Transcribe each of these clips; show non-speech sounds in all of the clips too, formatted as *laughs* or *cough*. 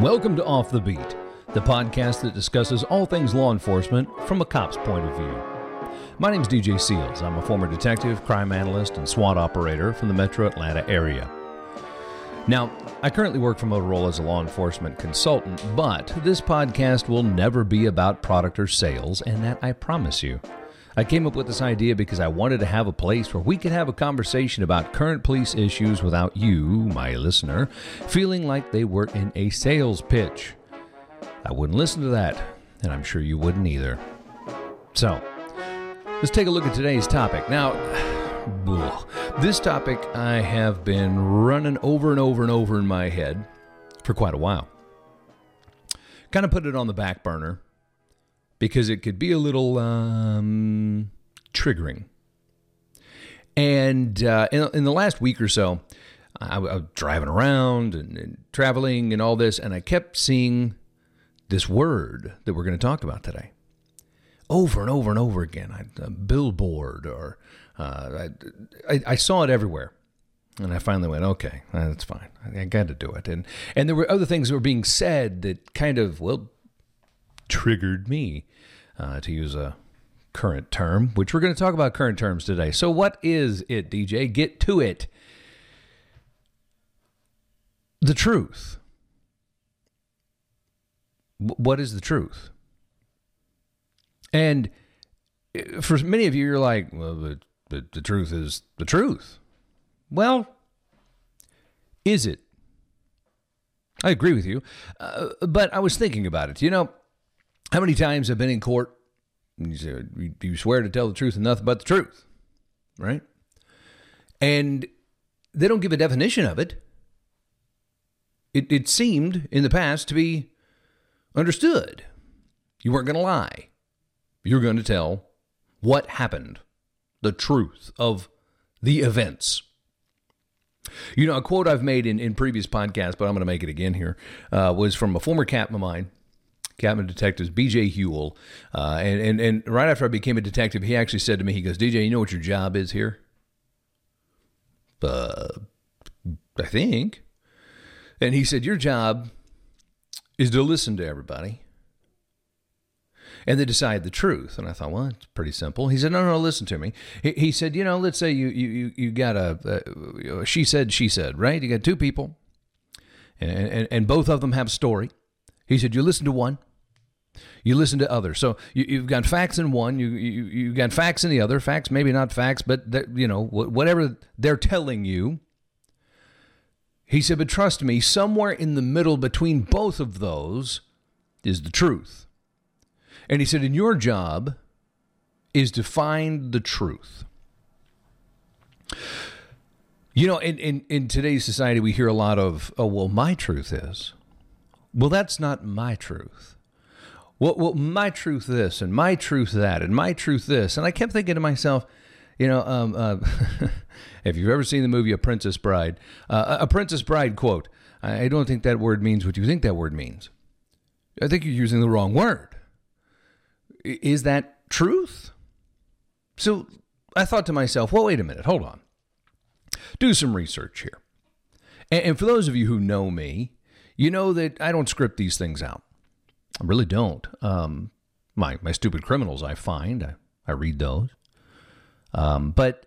Welcome to Off the Beat, the podcast that discusses all things law enforcement from a cop's point of view. My name is DJ Seals. I'm a former detective, crime analyst, and SWAT operator from the metro Atlanta area. Now, I currently work for Motorola as a law enforcement consultant, but this podcast will never be about product or sales, and that I promise you. I came up with this idea because I wanted to have a place where we could have a conversation about current police issues without you, my listener, feeling like they were in a sales pitch. I wouldn't listen to that, and I'm sure you wouldn't either. So, let's take a look at today's topic. Now, *sighs* this topic I have been running over and over and over in my head for quite a while. Kind of put it on the back burner because it could be a little um, triggering. And uh, in, in, the last week or so, I, I was driving around and, and, traveling and all this, and I kept seeing this word that we're going to talk about today over and over and over again. A billboard, or uh, I, I, I saw it everywhere. And I finally went, okay, that's fine. I, I got to do it. And and there were other things that were being said that kind of well triggered me, uh, to use a current term, which we're going to talk about current terms today. So, what is it, DJ? Get to it. The truth. What is the truth? And uh, for many of you, you're like, well, the, the, the truth is the truth. Well, is it? I agree with you. Uh, but I was thinking about it. You know, how many times have been in court? You, you swear to tell the truth and nothing but the truth, right? And they don't give a definition of it. It, it seemed in the past to be understood. You weren't going to lie. You're going to tell what happened, the truth of the events. You know, a quote I've made in, in previous podcasts, but I'm going to make it again here, uh, was from a former captain of mine Captain Detectives B.J. Huell. Uh, and, and, and right after I became a detective, he actually said to me, he goes, DJ, you know what your job is here? Uh, I think. And he said, your job is to listen to everybody and they decide the truth. And I thought, well, it's pretty simple. He said, no, no, listen to me. He, he said, you know, let's say you you you got a, a, she said, she said, right? You got two people, and, and and both of them have a story. He said, you listen to one, you listen to others. So you, have got facts in one, you, you you've got facts in the other. Facts, maybe not facts, but you know whatever they're telling you. He said, but trust me, somewhere in the middle between both of those is the truth. And he said, and your job is to find the truth. You know, in, in, in today's society, we hear a lot of, oh, well, my truth is. Well, that's not my truth well, well, my truth this and my truth that and my truth this. And I kept thinking to myself, you know, um, uh, *laughs* if you've ever seen the movie A Princess Bride, uh, a Princess Bride quote, I don't think that word means what you think that word means. I think you're using the wrong word. Is that truth? So I thought to myself, well, wait a minute, hold on. Do some research here. And, for those of you who know me, you know that I don't script these things out. I really don't. Um, my my stupid criminals, I find I, I read those, um, but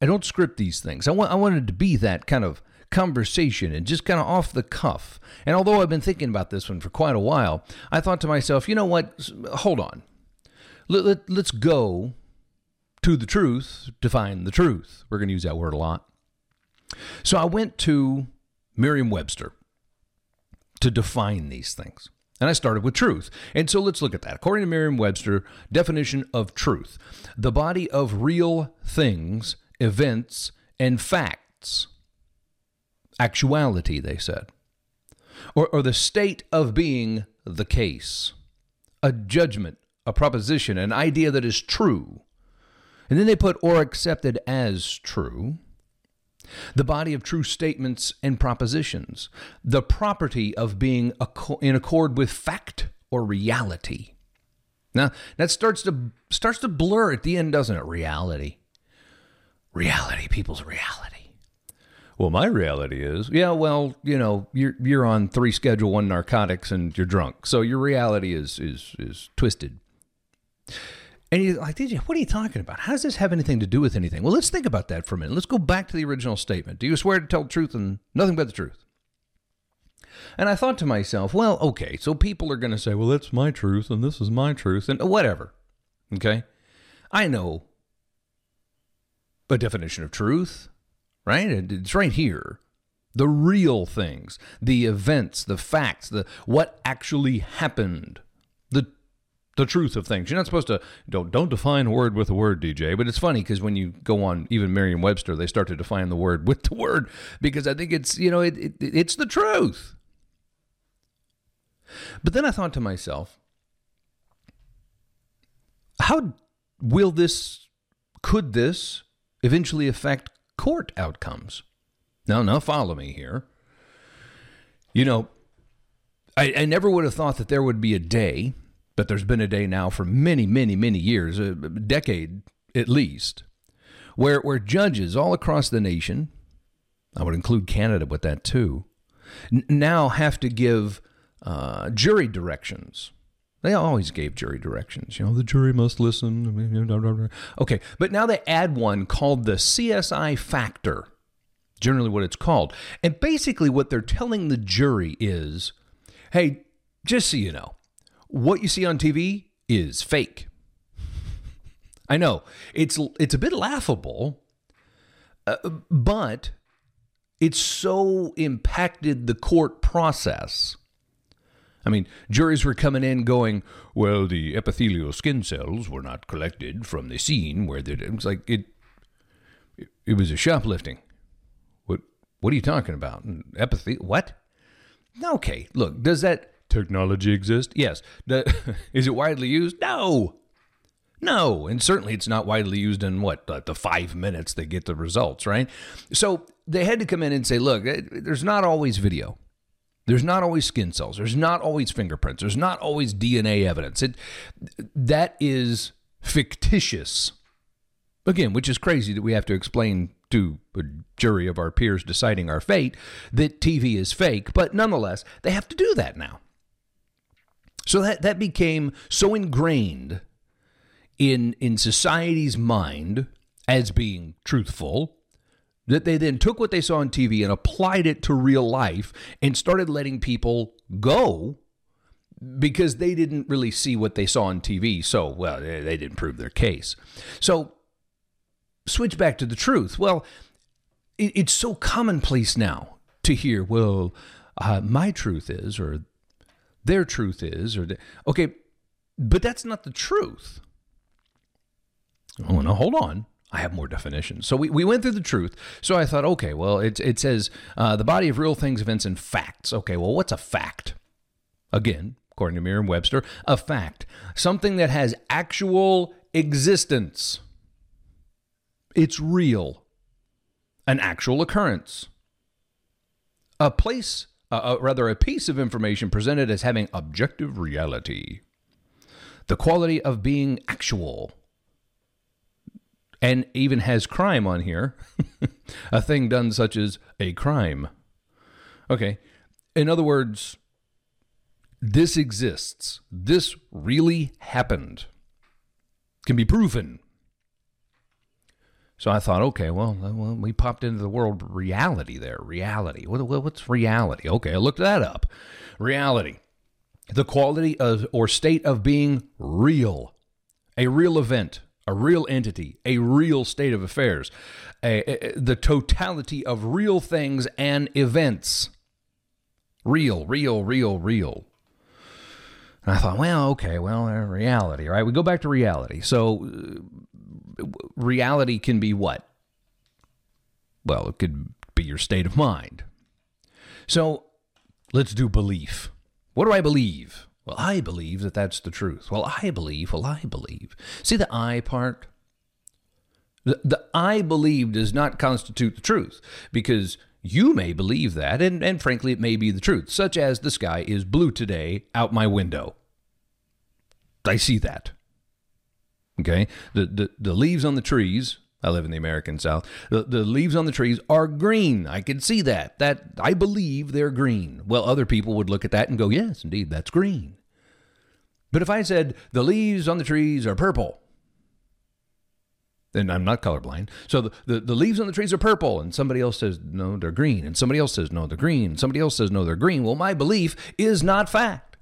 I don't script these things. I want I wanted to be that kind of conversation and just kind of off the cuff. And although I've been thinking about this one for quite a while, I thought to myself, you know what? Hold on. Let, let, let's go to the truth to find the truth. We're going to use that word a lot. So I went to Merriam Webster to define these things. And I started with truth. And so let's look at that. According to Merriam Webster, definition of truth the body of real things, events, and facts. Actuality, they said. Or, or the state of being the case. A judgment, a proposition, an idea that is true. And then they put or accepted as true the body of true statements and propositions, the property of being in accord with fact or reality. Now that starts to starts to blur at the end, doesn't it? Reality, reality, people's reality. Well, my reality is, yeah, well, you know, you're you're on three schedule one narcotics and you're drunk. So your reality is is is twisted. And he's like, DJ, what are you talking about? How does this have anything to do with anything? Well, let's think about that for a minute. Let's go back to the original statement. Do you swear to tell the truth and nothing but the truth? And I thought to myself, well, okay, so people are going to say, well, that's my truth and this is my truth and uh, whatever. Okay. I know a definition of truth, right? It's right here. The real things, the events, the facts, the what actually happened, the truth of things. You're not supposed to don't don't define word with a word, DJ. But it's funny because when you go on even Merriam-Webster, they start to define the word with the word because I think it's you know it, it it's the truth. But then I thought to myself, how will this could this eventually affect court outcomes. Now, now follow me here. You know, I, I never would have thought that there would be a day, but there's been a day now for many, many, many years, a decade at least, where where judges all across the nation, I would include Canada with that too, n- now have to give uh, jury directions they always gave jury directions. You know, the jury must listen. Okay, but now they add one called the CSI factor, generally what it's called. And basically, what they're telling the jury is hey, just so you know, what you see on TV is fake. I know it's it's a bit laughable, uh, but it's so impacted the court process I mean, juries were coming in going, well, the epithelial skin cells were not collected from the scene where they, it was like it, it, it was a shoplifting. What what are you talking about? Epithelial what? Okay, look, does that technology exist? Yes. *laughs* is it widely used? No. No, and certainly it's not widely used in what the five minutes they get the results, right? So they had to come in and say, look, eh, there's not always video. There's not always skin cells. There's not always fingerprints. There's not always DNA evidence. It that is fictitious. Again, which is crazy that we have to explain to a jury of our peers deciding our fate that TV is fake, but nonetheless, they have to do that now. So that that became so ingrained in in society's mind as being truthful that they then took what they saw on TV and applied it to real life and started letting people go because they didn't really see what they saw on TV. So, well, they didn't prove their case. So, switch back to the truth. Well, it's so commonplace now to hear, well, uh, my truth is, or their truth is, or, the, okay, but that's not the truth. Oh, no, hold on. I have more definitions. So we, we went through the truth. So I thought, okay, well, it, it says uh, the body of real things, events, and facts. Okay, well, what's a fact? Again, according to Merriam Webster, a fact. Something that has actual existence. It's real. An actual occurrence. A place, uh, uh, rather, a piece of information presented as having objective reality. The quality of being actual and even has crime on here. *laughs* a thing done such as a crime. Okay. In other words, this exists. This really happened. Can be proven. So I thought, okay, well, well, we popped into the world reality there. Reality. What, what's reality? Okay, I looked that up. Reality. The quality of or state of being real. A real event, a real entity, a real state of affairs, a, a, the totality of real things and events. Real, real, real, real. And I thought, well, okay, well, uh, reality, right? We go back to reality. So, uh, reality can be what? Well, it could be your state of mind. So, let's do belief. What do I believe? Well, I believe that that's the truth. Well, I believe. Well, I believe. See the I part? The, the I believe does not constitute the truth because you may believe that, and, and frankly, it may be the truth, such as the sky is blue today out my window. I see that. Okay? The, the, the leaves on the trees, I live in the American South. The, the leaves on the trees are green. I can see that. That I believe they're green. Well, other people would look at that and go, "Yes, indeed, that's green." But if I said the leaves on the trees are purple, then I'm not colorblind. So the, the, the, leaves on the trees are purple, and somebody else says, no, they're green. And somebody else says, no, they're green. And somebody else says, no, they're green. Well, my belief is not fact.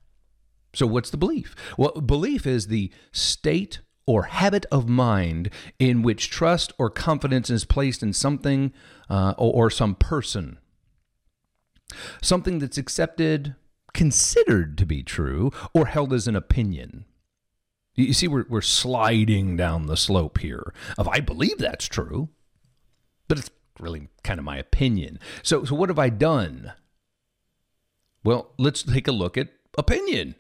So what's the belief? Well, belief is the state or habit of mind in which trust or confidence is placed in something uh, or, or some person. Something that's accepted, considered to be true, or held as an opinion. You see, we're, we're sliding down the slope here of I believe that's true, but it's really kind of my opinion. So, so what have I done? Well, let's take a look at opinion.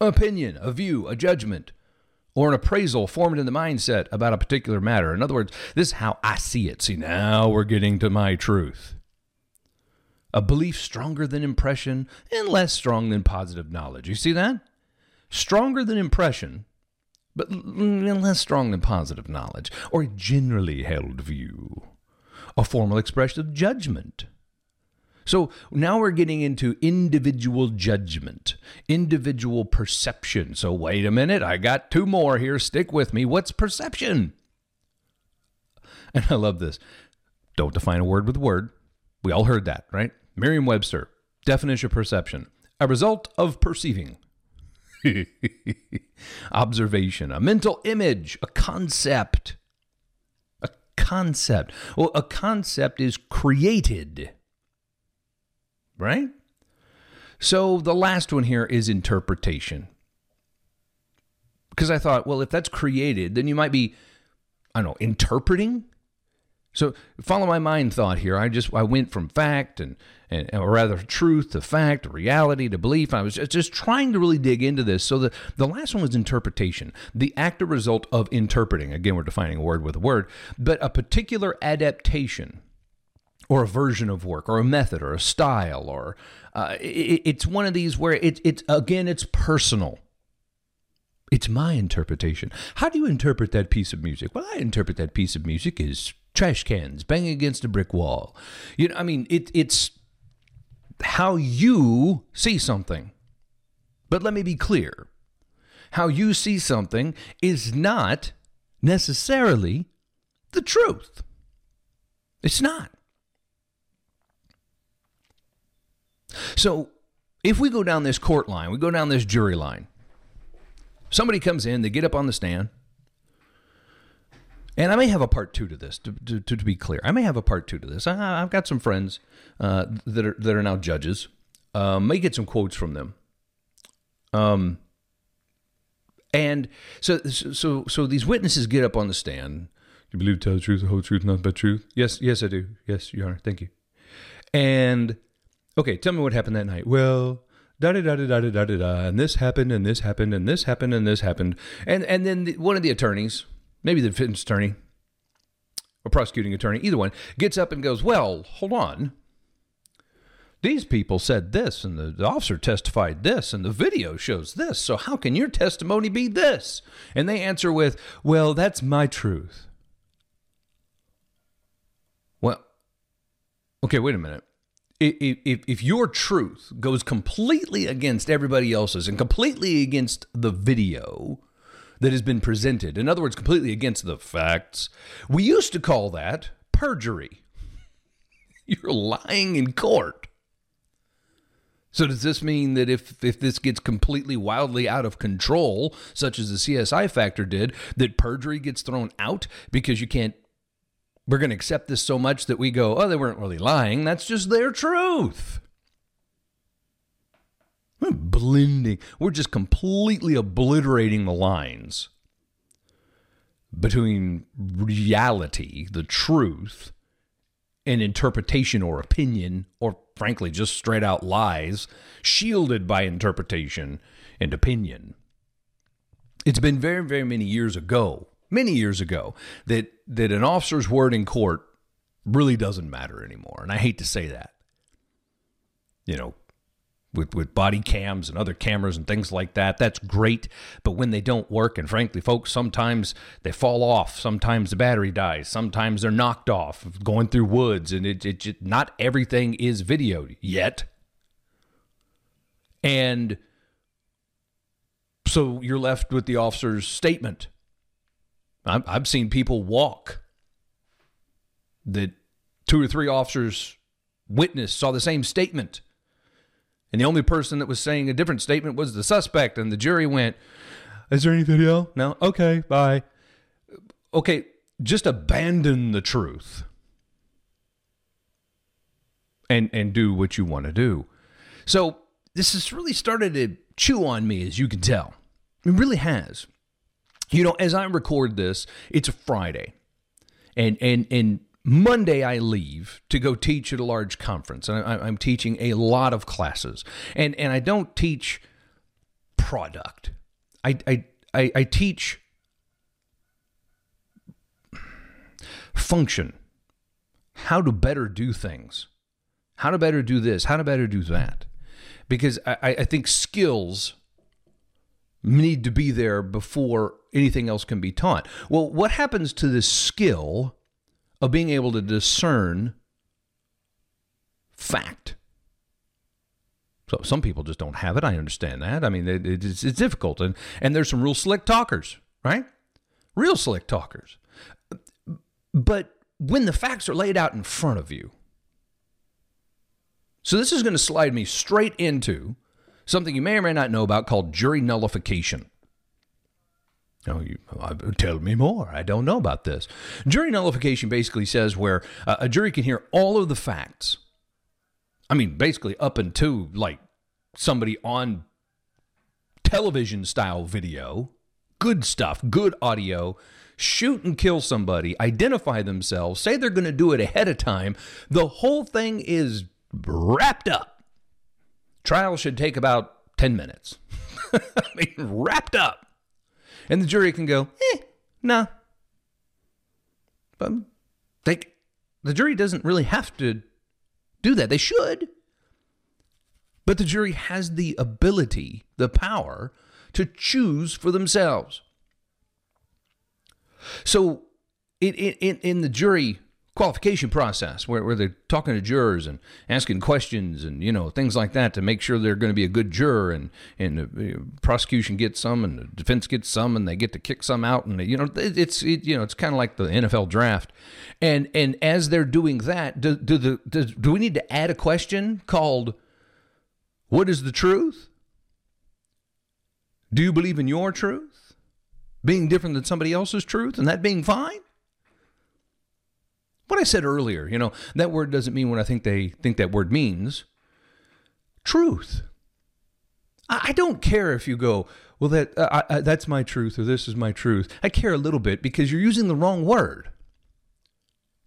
Opinion, a view, a judgment, or an appraisal formed in the mindset about a particular matter. In other words, this is how I see it. See, now we're getting to my truth. A belief stronger than impression and less strong than positive knowledge. You see that? stronger than impression, but less strong than positive knowledge, or a generally held view, a formal expression of judgment. So now we're getting into individual judgment, individual perception. So wait a minute, I got two more here. Stick with me. What's perception? And I love this. Don't define a word with word. We all heard that, right? Merriam Webster, definition of perception a result of perceiving. *laughs* Observation, a mental image, a concept. A concept. Well, a concept is created, right? So the last one here is interpretation. Because I thought, well, if that's created, then you might be, I don't know, interpreting so follow my mind thought here. I just I went from fact and, and or rather truth to fact, reality to belief. I was just, trying to really dig into this. So the, the last one was interpretation, the act or result of interpreting. Again, we're defining a word with a word, but a particular adaptation or a version of work or a method or a style or uh, it, it's one of these where it, it's again it's personal it's my interpretation how do you interpret that piece of music well i interpret that piece of music as trash cans banging against a brick wall. You know, I mean, it, it's how you see something. But let me be clear how you see something is not necessarily the truth. It's not. So, if we go down this court line, we go down this jury line, somebody comes in, they get up on the stand, and I may have a part two to this. To, to, to be clear, I may have a part two to this. I, have got some friends uh, that are that are now judges. Um, may get some quotes from them. Um, and so so so these witnesses get up on the stand. You believe tell the truth, the whole truth, nothing but truth? Yes, yes, I do. Yes, Your Honor. Thank you. And okay, tell me what happened that night. Well, da da da da da da da da, and this happened, and this happened, and this happened, and this happened, and and then the, one of the attorneys maybe the defense attorney or prosecuting attorney, either one, gets up and goes, Well, hold on. These people said this, and the, the officer testified this, and the video shows this. So, how can your testimony be this? And they answer with, Well, that's my truth. Well, okay, wait a minute. If, if, your truth goes completely against everybody else's and completely against the video, that has been presented, in other words, completely against the facts, we used to call that perjury. *laughs* You're lying in court. So does this mean that if if this gets completely wildly out of control, such as the CSI factor did, that perjury gets thrown out because you can't we're going to accept this so much that we go, "Oh, they weren't really lying. That's just their truth." We're blending. We're just completely obliterating the lines between reality, the truth, and interpretation or opinion, or frankly, just straight out lies, shielded by interpretation and opinion. It's been very, very many years ago, many years ago, that, that an officer's word in court really doesn't matter anymore. And I hate to say that. You know, with, with body cams and other cameras and things like that. That's great. But when they don't work, and frankly, folks, sometimes they fall off. Sometimes the battery dies. Sometimes they're knocked off going through woods. And it, it, it not everything is videoed yet. And so you're left with the officer's statement. I've, I've seen people walk that two or three officers witnessed, saw the same statement. And the only person that was saying a different statement was the suspect. And the jury went, Is there any video? No? Okay, bye. Okay, just abandon the truth and, and do what you want to do. So this has really started to chew on me, as you can tell. It really has. You know, as I record this, it's a Friday. And and and Monday, I leave to go teach at a large conference. And I, am teaching a lot of classes. And, and I don't teach product, I, I, I, I teach function, how to better do things, how to better do this, how to better do that. Because I, I think skills need to be there before anything else can be taught. Well, what happens to this skill? of being able to discern fact. So some people just don't have it. I understand that. I mean, it, it's, it's difficult, and and there's some real slick talkers, right? Real slick talkers. But when the facts are laid out in front of you, so this is going to slide me straight into something you may or may not know about called jury nullification. No, you uh, tell me more. I don't know about this. Jury nullification basically says where uh, a jury can hear all of the facts. I mean, basically up until like somebody on television style video, good stuff, good audio, shoot and kill somebody, identify themselves, say they're going to do it ahead of time. The whole thing is wrapped up. Trial should take about 10 minutes. *laughs* I mean, wrapped up. And the jury can go, eh. Nah. But they, the jury doesn't really have to do that. They should. But the jury has the ability, the power to choose for themselves. So, in, in, in the jury qualification process where, where they're talking to jurors and asking questions and you know things like that to make sure they're going to be a good juror and and the prosecution gets some and the defense gets some and they get to kick some out and they, you know it's it, you know it's kind of like the NFL draft. And and as they're doing that do, do the do, do we need to add a question called what is the truth? Do you believe in your truth? Being different than somebody else's truth and that being fine what I said earlier, you know, that word doesn't mean what I think they think that word means. Truth. I don't care if you go, well, that uh, I, that's my truth or this is my truth. I care a little bit because you're using the wrong word.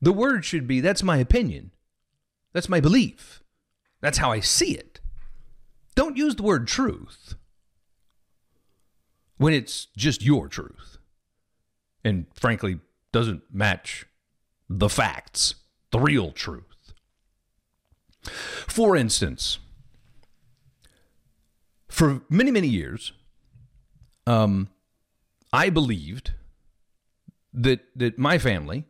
The word should be, that's my opinion. That's my belief. That's how I see it. Don't use the word truth when it's just your truth and frankly doesn't match the facts, the real truth. For instance, for many, many years, um, I believed that that my family,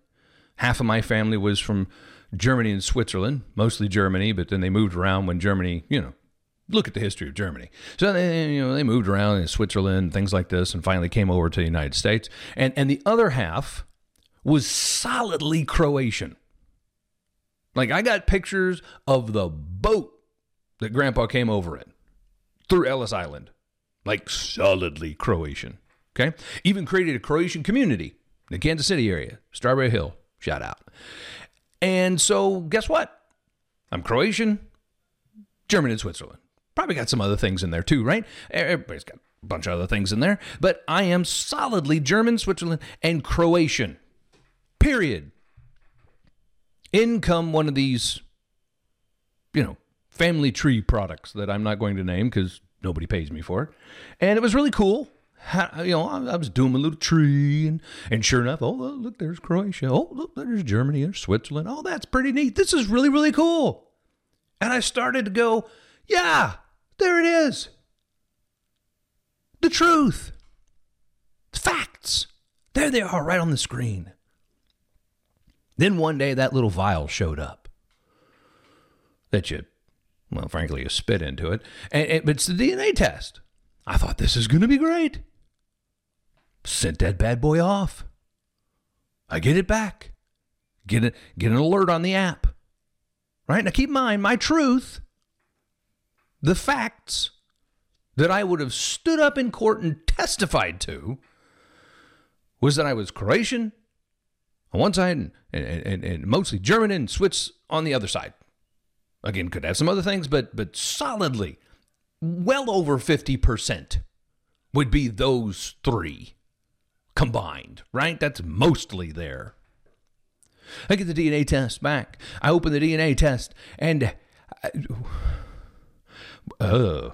half of my family was from Germany and Switzerland, mostly Germany, but then they moved around when Germany, you know, look at the history of Germany. So they, you know, they moved around in Switzerland, things like this, and finally came over to the United States. And and the other half was solidly Croatian. Like I got pictures of the boat that grandpa came over in through Ellis Island. Like solidly Croatian. Okay? Even created a Croatian community in the Kansas City area. Strawberry Hill. Shout out. And so guess what? I'm Croatian, German and Switzerland. Probably got some other things in there too, right? Everybody's got a bunch of other things in there. But I am solidly German, Switzerland, and Croatian. Period. In come one of these, you know, family tree products that I'm not going to name because nobody pays me for it. And it was really cool. You know, I was doing a little tree, and, and sure enough, oh, look, there's Croatia. Oh, look, there's Germany, there's Switzerland. Oh, that's pretty neat. This is really, really cool. And I started to go, yeah, There it is. The truth. the Facts. There they are right on the screen. Then one day that little vial showed up that you, well, frankly, you spit into it. And, it's the DNA test. I thought this is going to be great. Sent that bad boy off. I get it back. Get it, get an alert on the app. Right? Now keep in mind, my truth, the facts that I would have stood up in court and testified to was that I was Croatian on one side and, and, and, and mostly German and Swiss on the other side. Again, could have some other things, but but solidly, well over 50% would be those three combined, right? That's mostly there. I get the DNA test back. I open the DNA test and I, uh,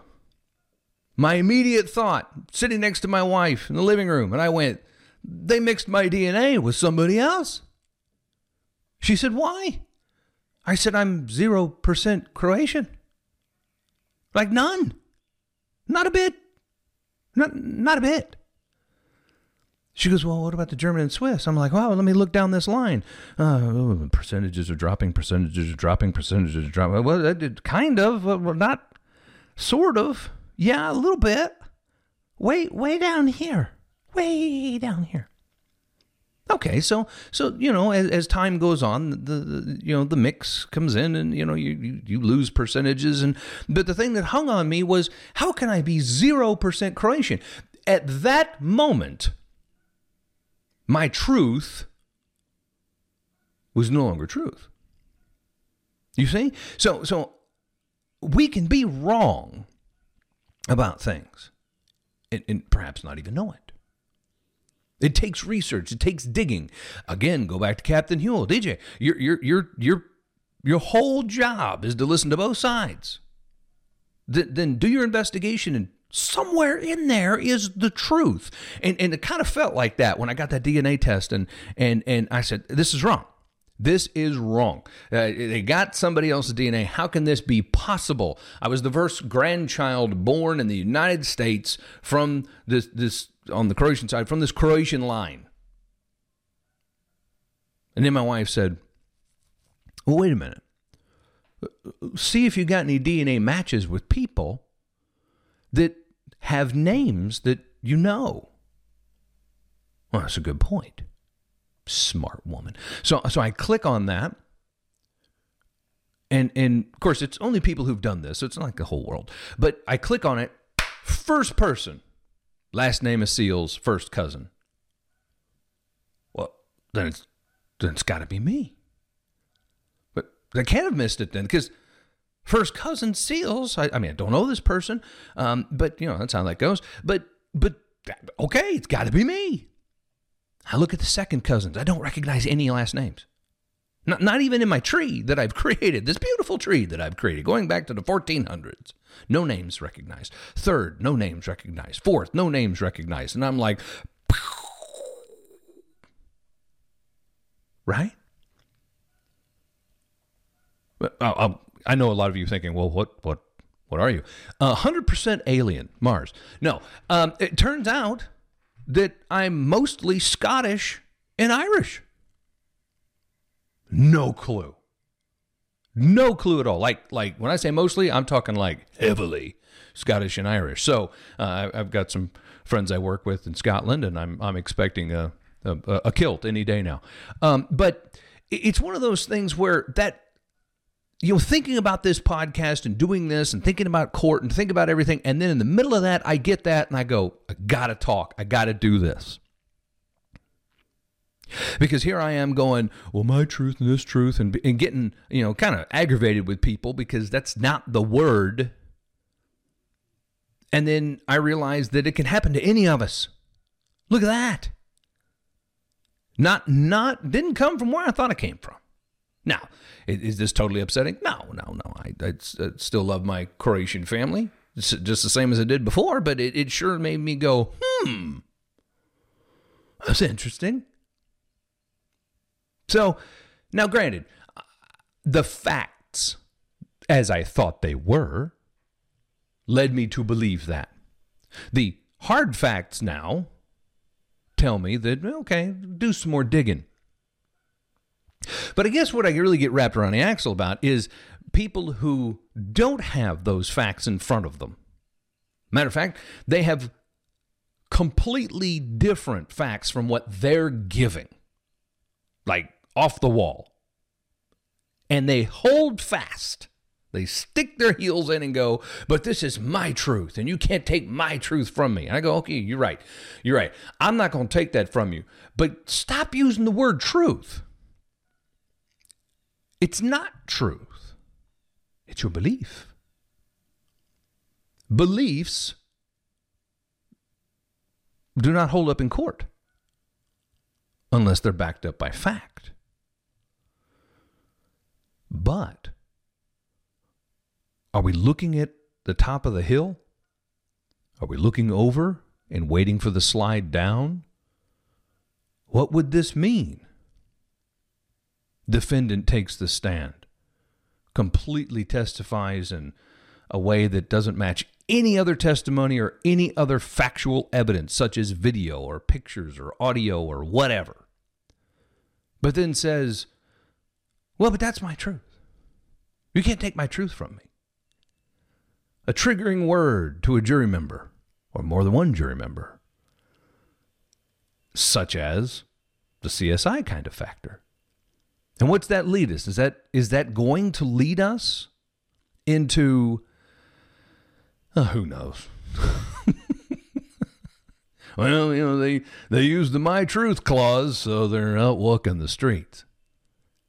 my immediate thought, sitting next to my wife in the living room, and I went, they mixed my DNA with somebody else. She said, Why? I said, I'm 0% Croatian. Like none. Not a bit. Not, not a bit. She goes, Well, what about the German and Swiss? I'm like, Well, let me look down this line. Uh, percentages are dropping, percentages are dropping, percentages are dropping. Well, kind of, well, not sort of. Yeah, a little bit. Way, way down here. Way down here. Okay, so so you know, as, as time goes on, the, the, you know the mix comes in, and you know you, you you lose percentages, and but the thing that hung on me was how can I be zero percent Croatian? At that moment, my truth was no longer truth. You see, so so we can be wrong about things, and, and perhaps not even know it. It takes research. It takes digging. Again, go back to Captain Huel. DJ, your your your your your whole job is to listen to both sides. Th- then do your investigation and somewhere in there is the truth. And and it kind of felt like that when I got that DNA test and and and I said this is wrong. This is wrong. Uh, they got somebody else's DNA. How can this be possible? I was the first grandchild born in the United States from this this on the Croatian side from this Croatian line. And then my wife said, Well, wait a minute. See if you got any DNA matches with people that have names that you know. Well, that's a good point. Smart woman. So so I click on that. And and of course it's only people who've done this, so it's not like the whole world. But I click on it, first person Last name of Seals, first cousin. Well, then it's then it's got to be me. But they can't have missed it then, because first cousin Seals. I, I, mean, I don't know this person, um, but you know that's how that goes. But but okay, it's got to be me. I look at the second cousins. I don't recognize any last names. Not, not even in my tree that I've *laughs* created, this beautiful tree that I've created, going back to the 1400s. No names recognized. Third, no names recognized. Fourth, no names recognized. And I'm like, right? I know a lot of you thinking, well, what, what, what are you? Uh, 100% alien, Mars. No, um, it turns out that I'm mostly Scottish and Irish. No clue. No clue at all. Like like when I say mostly, I'm talking like heavily Scottish and Irish. So uh, I've got some friends I work with in Scotland, and I'm I'm expecting a a, a kilt any day now. Um, but it's one of those things where that you know thinking about this podcast and doing this and thinking about court and think about everything, and then in the middle of that, I get that and I go, I gotta talk. I gotta do this. Because here I am going, well, my truth and this truth, and, and getting, you know, kind of aggravated with people because that's not the word. And then I realized that it can happen to any of us. Look at that. Not, not, didn't come from where I thought it came from. Now, is this totally upsetting? No, no, no. I, I, still love my Croatian family, it's just the same as I did before, but it, it sure made me go, hmm, that's interesting. So, now granted, the facts, as I thought they were, led me to believe that. The hard facts now tell me that, okay, do some more digging. But I guess what I really get wrapped around the axle about is people who don't have those facts in front of them. Matter of fact, they have completely different facts from what they're giving, like off the wall. And they hold fast. They stick their heels in and go, but this is my truth, and you can't take my truth from me. And I go, okay, you're right. You're right. I'm not going to take that from you. But stop using the word truth. It's not truth, it's your belief. Beliefs do not hold up in court unless they're backed up by fact. But are we looking at the top of the hill? Are we looking over and waiting for the slide down? What would this mean? Defendant takes the stand, completely testifies in a way that doesn't match any other testimony or any other factual evidence, such as video or pictures or audio or whatever. But then says, Well, but that's my truth. You can't take my truth from me. A triggering word to a jury member, or more than one jury member, such as the CSI kind of factor. And what's that lead us? Is that is that going to lead us into uh, who knows? *laughs* well, you know, they they use the my truth clause, so they're out walking the streets.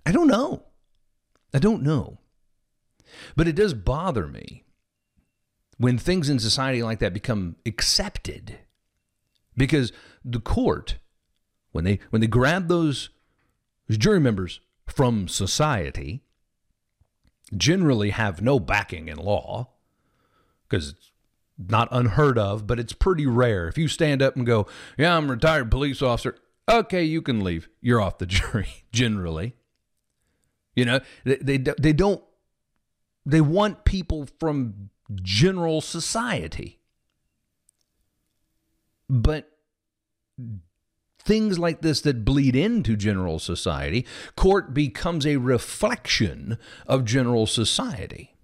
I don't know. I don't know. But it does bother me when things in society like that become accepted. Because the court, when they when they grab those, those jury members from society generally have no backing in law because it's not unheard of, but it's pretty rare. If you stand up and go, Yeah, I'm a retired police officer, okay, you can leave. You're off the *laughs* jury, generally. You know, they, they, they don't, they want people from general society. But things like this that bleed into general society, court becomes a reflection of general society.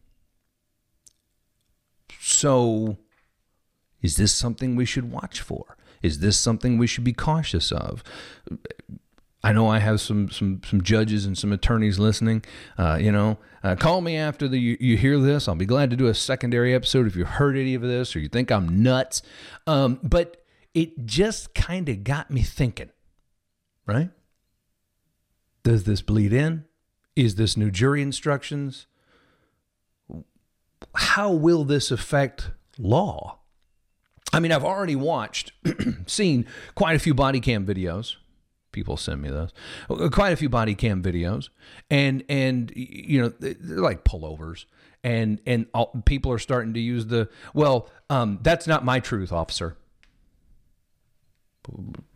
So, is this something we should watch for? Is this something we should be cautious of? I know I have some some some judges and some attorneys listening. Uh, you know, uh, call me after the, you, you, hear this. I'll be glad to do a secondary episode if you heard any of this or you think I'm nuts. Um, but it just kind of got me thinking, right? Does this bleed in? Is this new jury instructions? How will this affect law? I mean, I've already watched, *clears throat* seen quite a few body cam videos. People send me those. Quite a few body cam videos, and and you know they're like pullovers, and and all, people are starting to use the well. Um, that's not my truth, officer.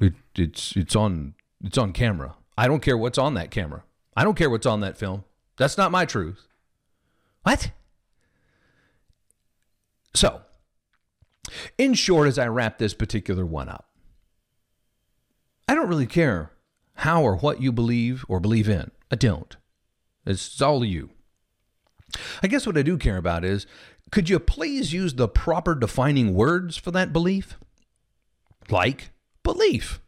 It, it's it's on it's on camera. I don't care what's on that camera. I don't care what's on that film. That's not my truth. What? So, in short, as I wrap this particular one up, I don't really care how or what you believe or believe in. I don't. It's all you. I guess what I do care about is could you please use the proper defining words for that belief? Like belief,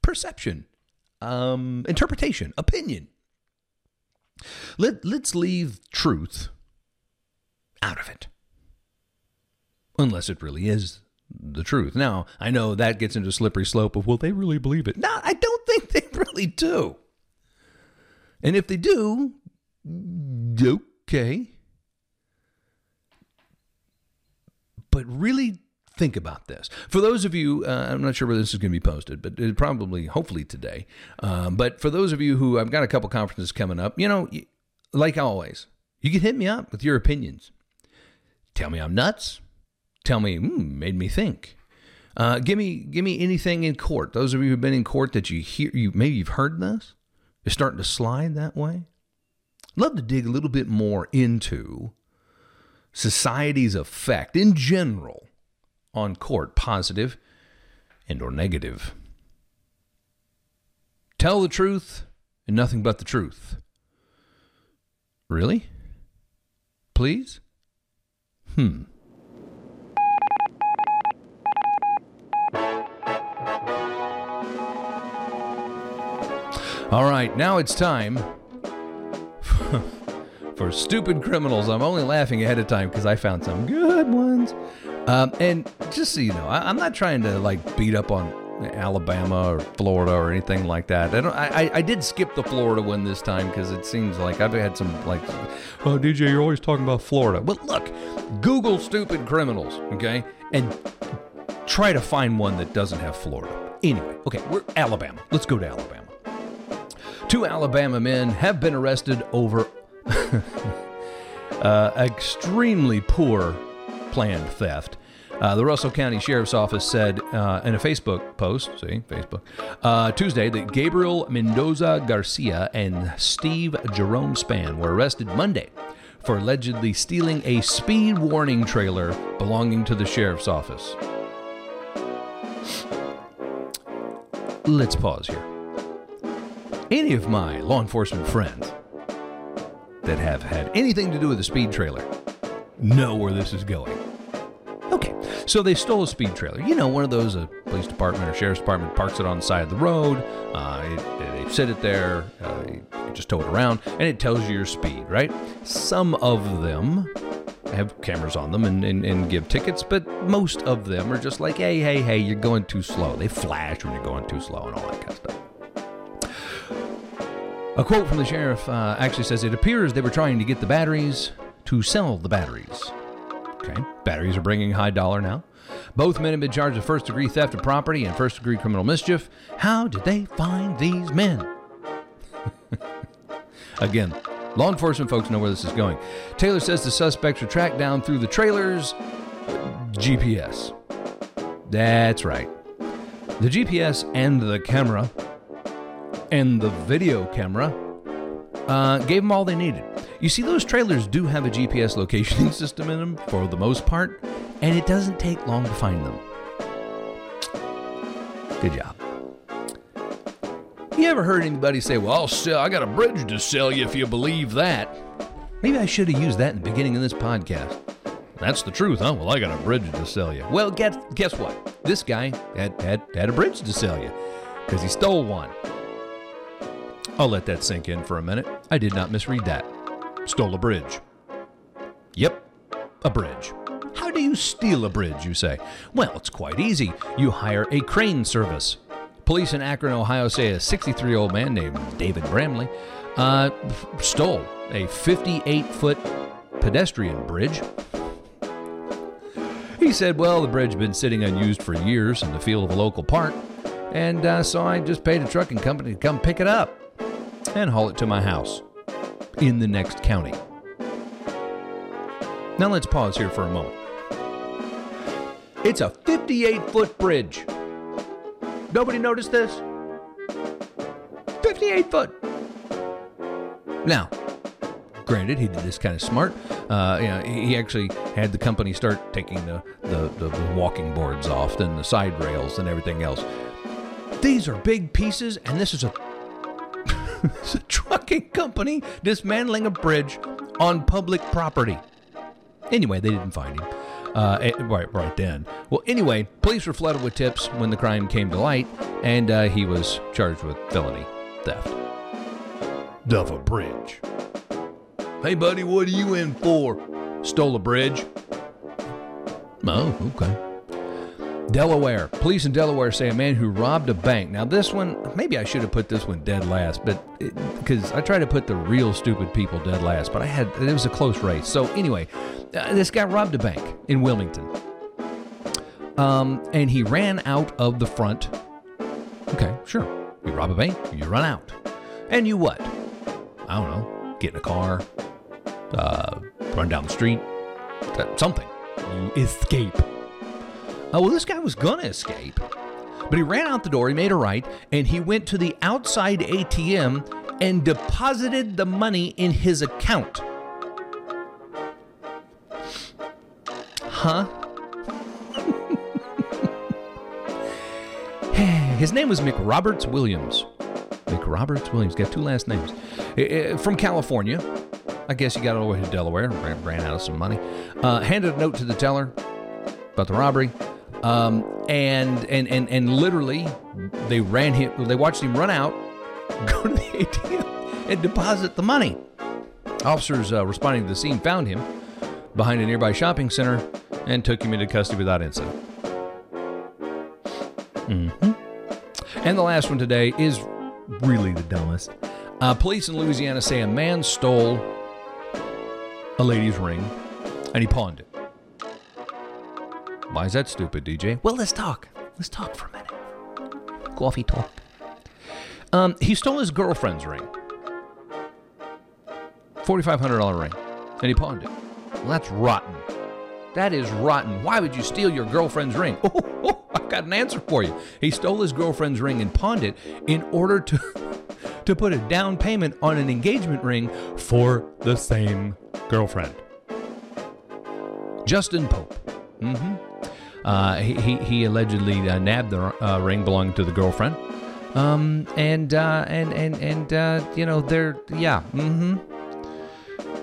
perception, um, interpretation, opinion. Let, let's leave truth out of it. Unless it really is the truth. Now, I know that gets into a slippery slope of, well, they really believe it. No, I don't think they *laughs* really do. And if they do, okay. But really think about this. For those of you, uh, I'm not sure where this is going to be posted, but probably, hopefully today. Um, but for those of you who I've got a couple conferences coming up, you know, like always, you can hit me up with your opinions. Tell me I'm nuts. Tell me, mm, made me think. Uh, give me, give me anything in court. Those of you who've been in court that you hear, you maybe you've heard this. It's starting to slide that way. Love to dig a little bit more into society's effect in general on court, positive and or negative. Tell the truth and nothing but the truth. Really? Please? Hmm. All right, now it's time *laughs* for stupid criminals. I'm only laughing ahead of time because I found some good ones. Um, and just so you know, I, am not trying to like beat up on Alabama or Florida or anything like that. I don't. I, I did skip the Florida one this time because it seems like I've had some like, oh DJ, you're always talking about Florida. But look, Google stupid criminals, okay, and try to find one that doesn't have Florida. Anyway, okay, we're Alabama. Let's go to Alabama. Two Alabama men have been arrested over *laughs* uh, extremely poor planned theft. Uh, the Russell County Sheriff's Office said uh, in a Facebook post, see, Facebook, uh, Tuesday that Gabriel Mendoza Garcia and Steve Jerome Span were arrested Monday for allegedly stealing a speed warning trailer belonging to the Sheriff's Office. Let's pause here any of my law enforcement friends that have had anything to do with a speed trailer know where this is going. Okay, so they stole a speed trailer. You know, one of those a police department or sheriff's department parks it on the side of the road. Uh, they sit it there, uh, you just tow it around, and it tells you your speed, right? Some of them have cameras on them and, and, and, give tickets, but most of them are just like, hey, hey, hey, you're going too slow. They flash when you're going too slow and all that kind of stuff. A quote from the sheriff uh, actually says it appears they were trying to get the batteries to sell the batteries. Okay, batteries are bringing high dollar now. Both men have been charged with first degree theft of property and first degree criminal mischief. How did they find these men? *laughs* Again, law enforcement folks know where this is going. Taylor says the suspects were tracked down through the trailer's GPS. That's right. The GPS and the camera and the video camera uh, gave them all they needed. You see, those trailers do have a GPS locating *laughs* system in them for the most part, and it doesn't take long to find them. Good job. You ever heard anybody say, Well, I'll sell, I got a bridge to sell you if you believe that? Maybe I should have used that in the beginning of this podcast. That's the truth, huh? Well, I got a bridge to sell you. Well, guess, guess what? This guy had, had, had a bridge to sell you because he stole one. I'll let that sink in for a minute. I did not misread that. Stole a bridge. Yep, a bridge. How do you steal a bridge, you say? Well, it's quite easy. You hire a crane service. Police in Akron, Ohio say a 63 year old man named David Bramley uh, stole a 58 foot pedestrian bridge. He said, Well, the bridge had been sitting unused for years in the field of a local park, and uh, so I just paid a trucking company to come pick it up and haul it to my house in the next county. Now let's pause here for a moment. It's a 58 foot bridge. Nobody noticed this? 58 foot. Now, granted, he did this kind of smart. Uh, you know, he actually had the company start taking the, the, the walking boards off and the side rails and everything else. These are big pieces, and this is a *laughs* it's a trucking company dismantling a bridge on public property. Anyway, they didn't find him. Uh, eh, right, right then. Well, anyway, police were flooded with tips when the crime came to light, and uh, he was charged with felony theft of a bridge. Hey, buddy, what are you in for? Stole a bridge. Oh, okay. Delaware. Police in Delaware say a man who robbed a bank. Now, this one, maybe I should have put this one dead last, but because I try to put the real stupid people dead last, but I had, it was a close race. So, anyway, uh, this guy robbed a bank in Wilmington. Um, and he ran out of the front. Okay, sure. You rob a bank, you run out. And you what? I don't know, get in a car, uh, run down the street, something. You escape. Oh, well, this guy was to escape. But he ran out the door, he made a right, and he went to the outside ATM and deposited the money in his account. Huh? *laughs* His name was Mick Roberts Williams. Mick Roberts Williams got two last names. Eh, eh, From California. I guess he got all the way to Delaware, ran, ran out of some money. Uh, handed a note to the teller about the robbery. Um, and, and and and literally, they ran him. They watched him run out, *laughs* go to the ATM, and deposit the money. Officers uh, responding to the scene found him behind a nearby shopping center and took him into custody without incident. hmm And the last one today is really the dumbest. Uh, police in Louisiana say a man stole a lady's ring and he pawned it. Why is that stupid, DJ? Well, let's talk. Let's talk for a minute. Coffee talk. Um, he stole his girlfriend's ring. $4,500 ring. And he pawned it. Well, that's rotten. That is rotten. Why would you steal your girlfriend's ring? Oh, *laughs* oh, I've got an answer for you. He stole his girlfriend's ring and pawned it in order to *laughs* to put a down payment on an engagement ring for the same girlfriend. Justin Pope. hmm Uh, he, he, allegedly uh, nabbed the uh, ring belonging to the girlfriend. Um, and, uh, and, and, and, uh, you know, they're, yeah, mm-hmm.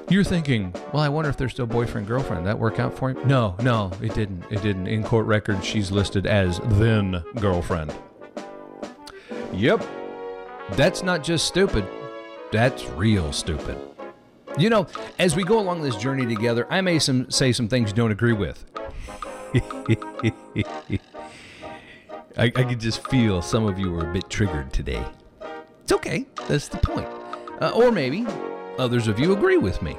You're thinking, well, I wonder if they're still boyfriend girlfriend. That work out for him? No, no, it didn't. It didn't. In court records, she's listed as then girlfriend. Yep. That's not just stupid. That's real stupid. You know, as we go along this journey together, I may some, say some things you don't agree with. *laughs* I, I could just feel some of you were a bit triggered today. It's okay. That's the point. Uh, or maybe others of you agree with me.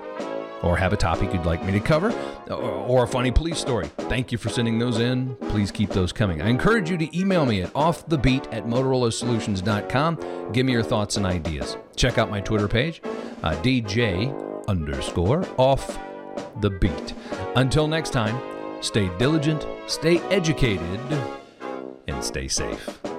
Or have a topic you'd like me to cover, or, or a funny police story. Thank you for sending those in. Please keep those coming. I encourage you to email me at offthebeat at motorolasolutions.com. Give me your thoughts and ideas. Check out my Twitter page, uh, DJ underscore off the beat. Until next time, stay diligent, stay educated, and stay safe.